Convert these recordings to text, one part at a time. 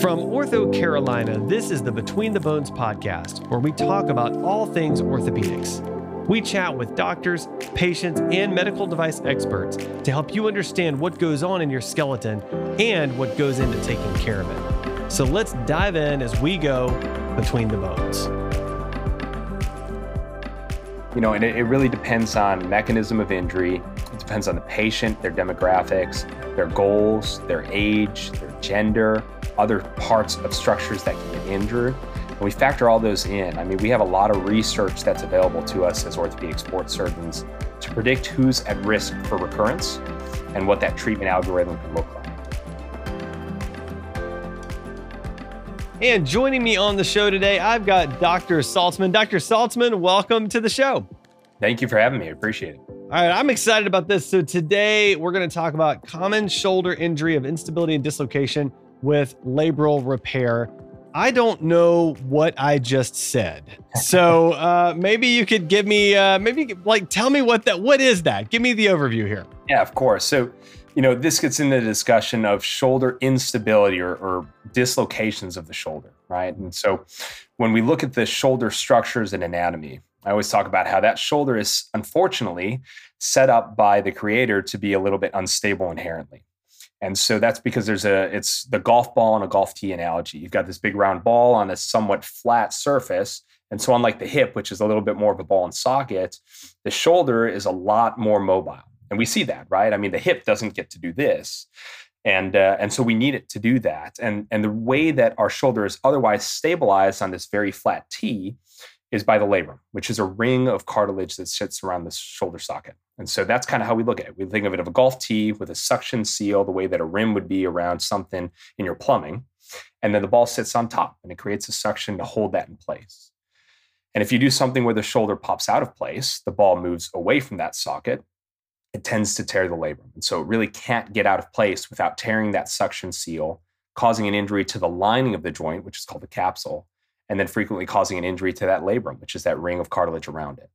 From OrthoCarolina, this is the Between the Bones podcast, where we talk about all things orthopedics. We chat with doctors, patients, and medical device experts to help you understand what goes on in your skeleton and what goes into taking care of it. So let's dive in as we go between the bones. You know, and it, it really depends on mechanism of injury. It depends on the patient, their demographics, their goals, their age, their gender, other parts of structures that can get injured. And we factor all those in. I mean, we have a lot of research that's available to us as orthopedic sports surgeons to predict who's at risk for recurrence and what that treatment algorithm can look like. And joining me on the show today, I've got Dr. Saltzman. Dr. Saltzman, welcome to the show. Thank you for having me. I appreciate it. All right, I'm excited about this. So, today we're going to talk about common shoulder injury of instability and dislocation with labral repair. I don't know what I just said. So uh, maybe you could give me, uh, maybe like tell me what that, what is that? Give me the overview here. Yeah, of course. So, you know, this gets into the discussion of shoulder instability or, or dislocations of the shoulder, right? And so when we look at the shoulder structures and anatomy, I always talk about how that shoulder is unfortunately set up by the creator to be a little bit unstable inherently. And so that's because there's a, it's the golf ball and a golf tee analogy. You've got this big round ball on a somewhat flat surface. And so, unlike the hip, which is a little bit more of a ball and socket, the shoulder is a lot more mobile. And we see that, right? I mean, the hip doesn't get to do this. And, uh, and so we need it to do that. And, and the way that our shoulder is otherwise stabilized on this very flat tee is by the labrum, which is a ring of cartilage that sits around the shoulder socket. And so that's kind of how we look at it. We think of it of a golf tee with a suction seal, the way that a rim would be around something in your plumbing. And then the ball sits on top and it creates a suction to hold that in place. And if you do something where the shoulder pops out of place, the ball moves away from that socket, it tends to tear the labrum. And so it really can't get out of place without tearing that suction seal, causing an injury to the lining of the joint, which is called the capsule, and then frequently causing an injury to that labrum, which is that ring of cartilage around it.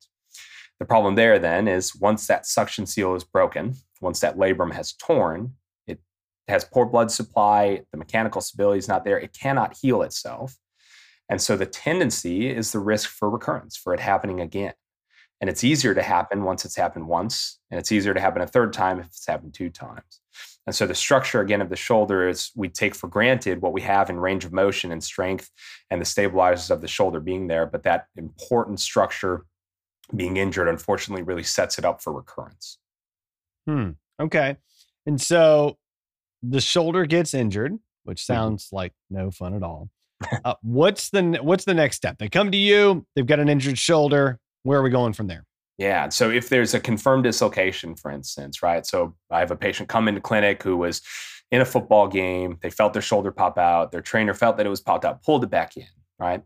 The problem there then is once that suction seal is broken, once that labrum has torn, it has poor blood supply, the mechanical stability is not there, it cannot heal itself. And so the tendency is the risk for recurrence, for it happening again. And it's easier to happen once it's happened once, and it's easier to happen a third time if it's happened two times. And so the structure again of the shoulder is we take for granted what we have in range of motion and strength and the stabilizers of the shoulder being there, but that important structure being injured unfortunately really sets it up for recurrence. Hmm. Okay. And so the shoulder gets injured, which mm-hmm. sounds mm-hmm. like no fun at all. Uh, what's the what's the next step? They come to you, they've got an injured shoulder. Where are we going from there? Yeah. So if there's a confirmed dislocation, for instance, right? So I have a patient come into clinic who was in a football game. They felt their shoulder pop out. Their trainer felt that it was popped out, pulled it back in, right?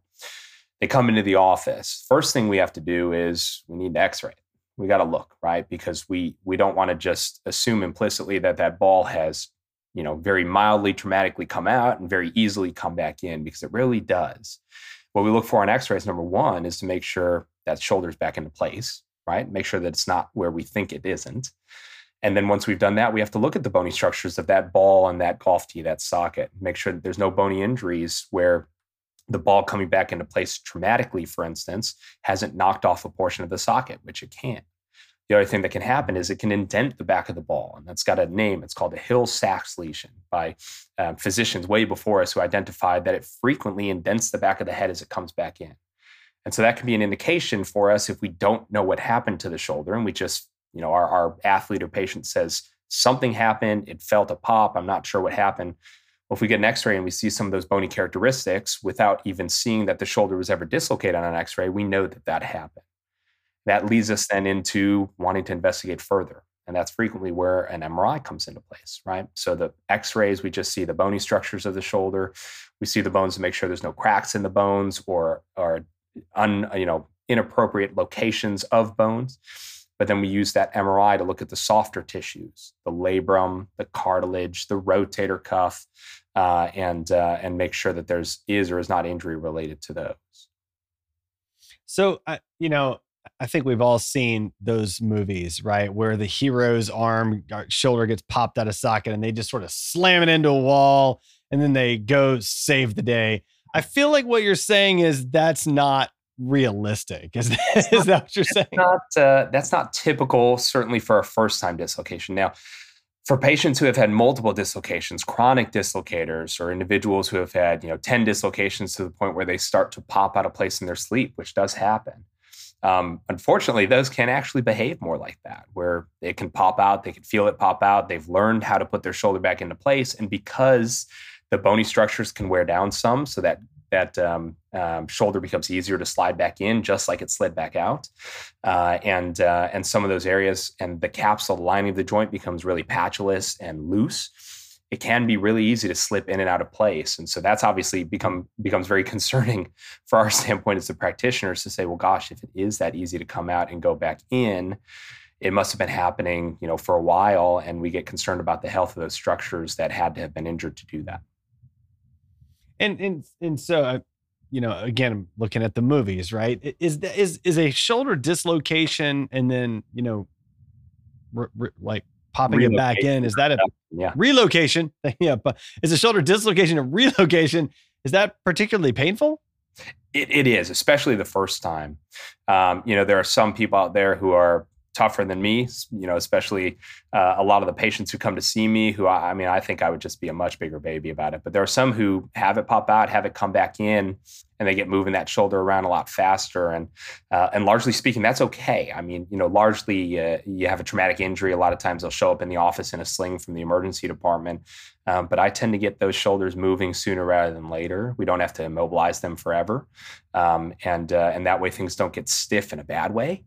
They come into the office. First thing we have to do is we need to x-ray. We got to look, right? Because we we don't want to just assume implicitly that that ball has, you know, very mildly traumatically come out and very easily come back in because it really does. What we look for on x-rays number 1 is to make sure that shoulder's back into place right? Make sure that it's not where we think it isn't. And then once we've done that, we have to look at the bony structures of that ball and that golf tee, that socket, make sure that there's no bony injuries where the ball coming back into place traumatically, for instance, hasn't knocked off a portion of the socket, which it can. The other thing that can happen is it can indent the back of the ball, and that's got a name. It's called a Hill Sachs lesion by um, physicians way before us who identified that it frequently indents the back of the head as it comes back in. And so that can be an indication for us if we don't know what happened to the shoulder and we just, you know, our, our athlete or patient says something happened, it felt a pop, I'm not sure what happened. Well, if we get an x ray and we see some of those bony characteristics without even seeing that the shoulder was ever dislocated on an x ray, we know that that happened. That leads us then into wanting to investigate further. And that's frequently where an MRI comes into place, right? So the x rays, we just see the bony structures of the shoulder. We see the bones to make sure there's no cracks in the bones or, or un, you know, inappropriate locations of bones. But then we use that MRI to look at the softer tissues, the labrum, the cartilage, the rotator cuff, uh, and uh, and make sure that there's is or is not injury related to those. So, uh, you know, I think we've all seen those movies, right? Where the hero's arm, uh, shoulder gets popped out of socket and they just sort of slam it into a wall and then they go save the day. I feel like what you're saying is that's not realistic. Is, that, is that what you're saying? Not, uh, that's not typical, certainly for a first time dislocation. Now, for patients who have had multiple dislocations, chronic dislocators, or individuals who have had you know 10 dislocations to the point where they start to pop out of place in their sleep, which does happen. Um, unfortunately, those can actually behave more like that, where it can pop out, they can feel it pop out. They've learned how to put their shoulder back into place, and because the bony structures can wear down some, so that that um, um, shoulder becomes easier to slide back in, just like it slid back out, uh, and uh, and some of those areas and the capsule lining of the joint becomes really patulous and loose. It can be really easy to slip in and out of place, and so that's obviously become becomes very concerning for our standpoint as the practitioners to say, well, gosh, if it is that easy to come out and go back in, it must have been happening, you know, for a while, and we get concerned about the health of those structures that had to have been injured to do that and and and so uh, you know again looking at the movies right? Is is is a shoulder dislocation and then you know re, re, like popping it back in is that a yeah. relocation? Yeah but is a shoulder dislocation a relocation? Is that particularly painful? It, it is especially the first time. Um, you know there are some people out there who are tougher than me, you know, especially uh, a lot of the patients who come to see me who I, I, mean, I think I would just be a much bigger baby about it. But there are some who have it pop out, have it come back in, and they get moving that shoulder around a lot faster. And uh, and largely speaking, that's okay. I mean, you know, largely uh, you have a traumatic injury. A lot of times they'll show up in the office in a sling from the emergency department. Um, but I tend to get those shoulders moving sooner rather than later. We don't have to immobilize them forever, um, and uh, and that way things don't get stiff in a bad way.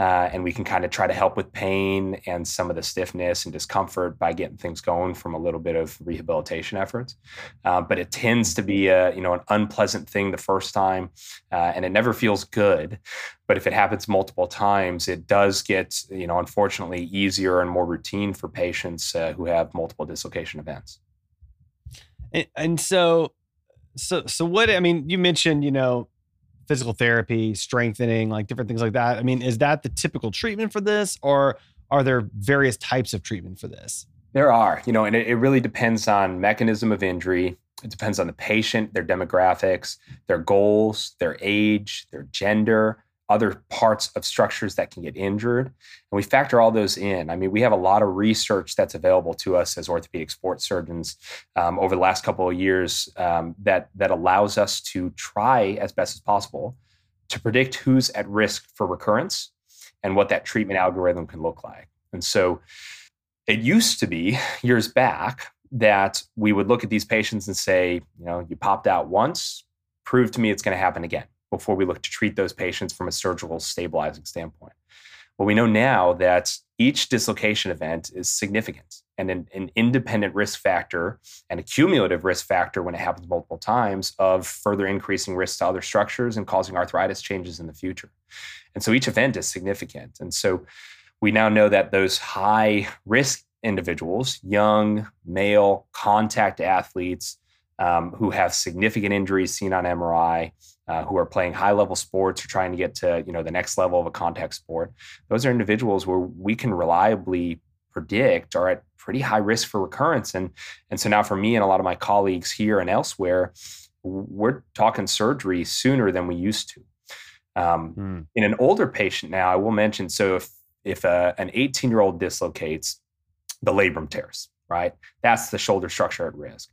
Uh, and we can kind of try to help with pain and some of the stiffness and discomfort by getting things going from a little bit of rehabilitation efforts. Uh, but it tends to be a you know an unpleasant thing the first time, uh, and it never feels good. But if it happens multiple times, it does get you know unfortunately easier and more routine for patients uh, who have multiple dislocation events. And, and so, so so what? I mean, you mentioned you know physical therapy, strengthening, like different things like that. I mean, is that the typical treatment for this, or are there various types of treatment for this? There are, you know, and it, it really depends on mechanism of injury. It depends on the patient, their demographics, their goals, their age, their gender, other parts of structures that can get injured. And we factor all those in. I mean, we have a lot of research that's available to us as orthopedic sports surgeons um, over the last couple of years um, that, that allows us to try as best as possible to predict who's at risk for recurrence and what that treatment algorithm can look like. And so it used to be years back that we would look at these patients and say, you know, you popped out once, prove to me it's going to happen again before we look to treat those patients from a surgical stabilizing standpoint. Well, we know now that each dislocation event is significant and an, an, independent risk factor and a cumulative risk factor when it happens multiple times of further increasing risk to other structures and causing arthritis changes in the future. And so each event is significant. And so we now know that those high risk individuals, young, male, contact athletes, um, who have significant injuries seen on MRI, uh, who are playing high level sports or trying to get to you know the next level of a contact sport. Those are individuals where we can reliably predict are at pretty high risk for recurrence. And and so now for me and a lot of my colleagues here and elsewhere, we're talking surgery sooner than we used to. Um, mm. In an older patient now, I will mention so if if a, an 18 year old dislocates, the labrum tears, right? That's the shoulder structure at risk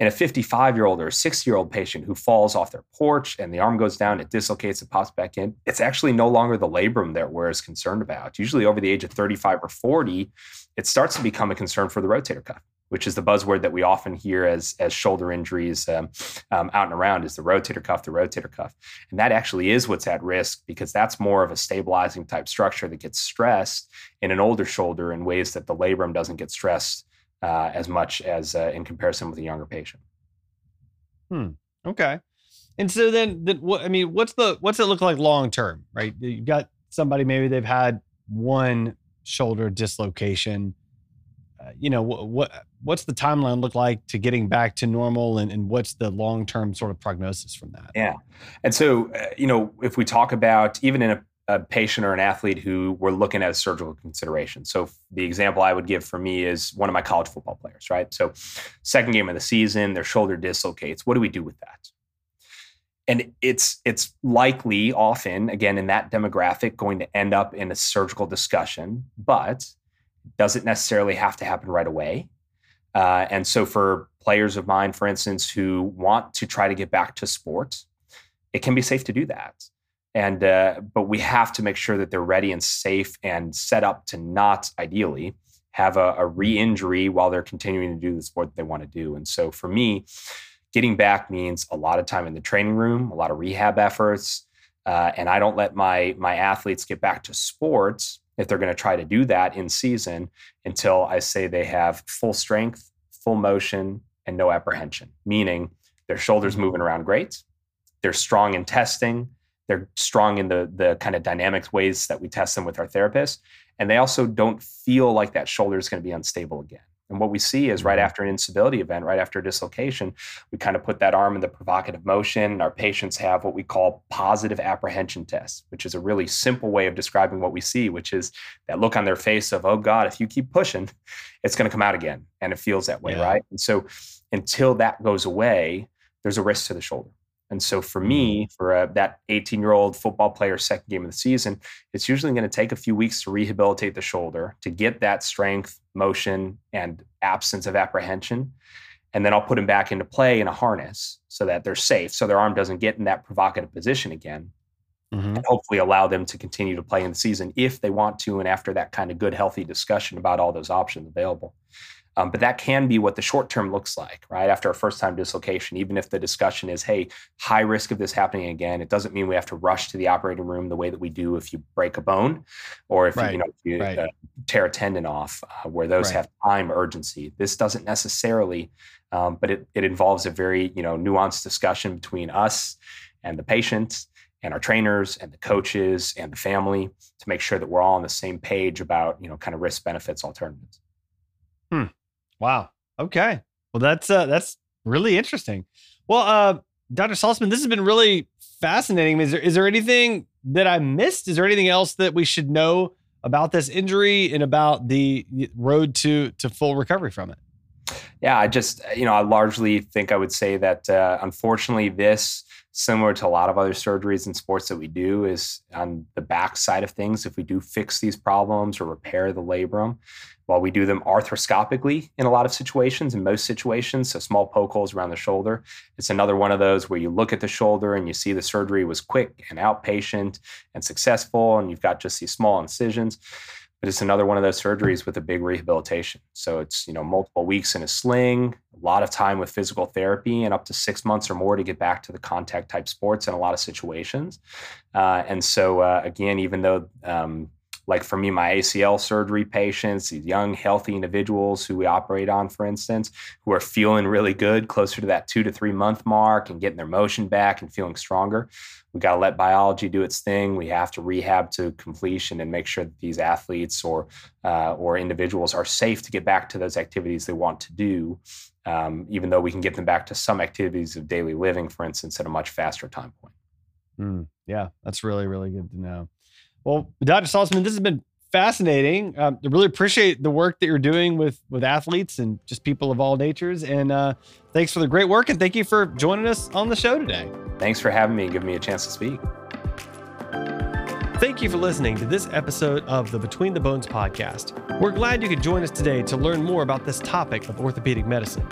in a 55 year old or a 60 year old patient who falls off their porch and the arm goes down, it dislocates, it pops back in, it's actually no longer the labrum that we're as concerned about. Usually over the age of 35 or 40, it starts to become a concern for the rotator cuff, which is the buzzword that we often hear as, as shoulder injuries um, um, out and around is the rotator cuff, the rotator cuff. And that actually is what's at risk because that's more of a stabilizing type structure that gets stressed in an older shoulder in ways that the labrum doesn't get stressed uh, as much as uh, in comparison with a younger patient. Hmm. Okay. And so then, then what? I mean, what's the what's it look like long term? Right? you've got somebody maybe they've had one shoulder dislocation. Uh, you know what, what what's the timeline look like to getting back to normal and, and what's the long term sort of prognosis from that yeah and so uh, you know if we talk about even in a a patient or an athlete who we're looking at a surgical consideration. So the example I would give for me is one of my college football players, right? So second game of the season, their shoulder dislocates. What do we do with that? And it's it's likely often again in that demographic going to end up in a surgical discussion, but doesn't necessarily have to happen right away. Uh, and so for players of mine, for instance, who want to try to get back to sports, it can be safe to do that and uh, but we have to make sure that they're ready and safe and set up to not ideally have a, a re-injury while they're continuing to do the sport that they want to do and so for me getting back means a lot of time in the training room a lot of rehab efforts uh, and i don't let my my athletes get back to sports if they're going to try to do that in season until i say they have full strength full motion and no apprehension meaning their shoulders mm-hmm. moving around great they're strong in testing they're strong in the the kind of dynamic ways that we test them with our therapists and they also don't feel like that shoulder is going to be unstable again and what we see is right mm-hmm. after an instability event right after a dislocation we kind of put that arm in the provocative motion And our patients have what we call positive apprehension tests which is a really simple way of describing what we see which is that look on their face of oh god if you keep pushing it's going to come out again and it feels that way yeah. right and so until that goes away there's a risk to the shoulder and so for me, for a, that 18 year old football player, second game of the season, it's usually going to take a few weeks to rehabilitate the shoulder to get that strength, motion, and absence of apprehension. And then I'll put them back into play in a harness so that they're safe, so their arm doesn't get in that provocative position again. Mm-hmm. And hopefully allow them to continue to play in the season if they want to, and after that kind of good, healthy discussion about all those options available. Um, but that can be what the short term looks like, right? After a first time dislocation, even if the discussion is, hey, high risk of this happening again, it doesn't mean we have to rush to the operating room the way that we do if you break a bone or if right. you, you, know, if you right. uh, tear a tendon off, uh, where those right. have time urgency. This doesn't necessarily, um, but it, it involves a very you know nuanced discussion between us and the patient and our trainers and the coaches and the family to make sure that we're all on the same page about you know kind of risk benefits alternatives. Hmm. Wow. Okay. Well, that's uh, that's really interesting. Well, uh, Dr. Saltzman this has been really fascinating. Is there is there anything that I missed? Is there anything else that we should know about this injury and about the road to to full recovery from it? Yeah, I just you know I largely think I would say that uh, unfortunately this similar to a lot of other surgeries in sports that we do is on the back side of things if we do fix these problems or repair the labrum while we do them arthroscopically in a lot of situations, in most situations, so small poke holes around the shoulder, it's another one of those where you look at the shoulder and you see the surgery was quick and outpatient and successful, and you've got just these small incisions. But it's another one of those surgeries with a big rehabilitation. So it's you know multiple weeks in a sling, a lot of time with physical therapy, and up to six months or more to get back to the contact type sports in a lot of situations. Uh, and so uh, again, even though um, like for me, my ACL surgery patients, these young, healthy individuals who we operate on, for instance, who are feeling really good, closer to that two to three month mark and getting their motion back and feeling stronger. We got to let biology do its thing. We have to rehab to completion and make sure that these athletes or uh, or individuals are safe to get back to those activities they want to do. Um, even though we can get them back to some activities of daily living, for instance, at a much faster time point. Mm, yeah, that's really really good to know. Well, Dr. Saltzman, this has been fascinating. Um, I really appreciate the work that you're doing with with athletes and just people of all natures. And uh, thanks for the great work, and thank you for joining us on the show today. Thanks for having me and giving me a chance to speak. Thank you for listening to this episode of the Between the Bones podcast. We're glad you could join us today to learn more about this topic of orthopedic medicine.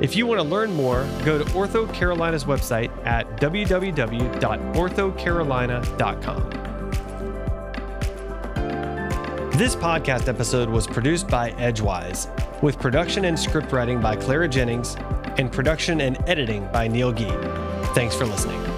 If you want to learn more, go to OrthoCarolina's website at www.orthocarolina.com. This podcast episode was produced by Edgewise, with production and script writing by Clara Jennings, and production and editing by Neil Gee. Thanks for listening.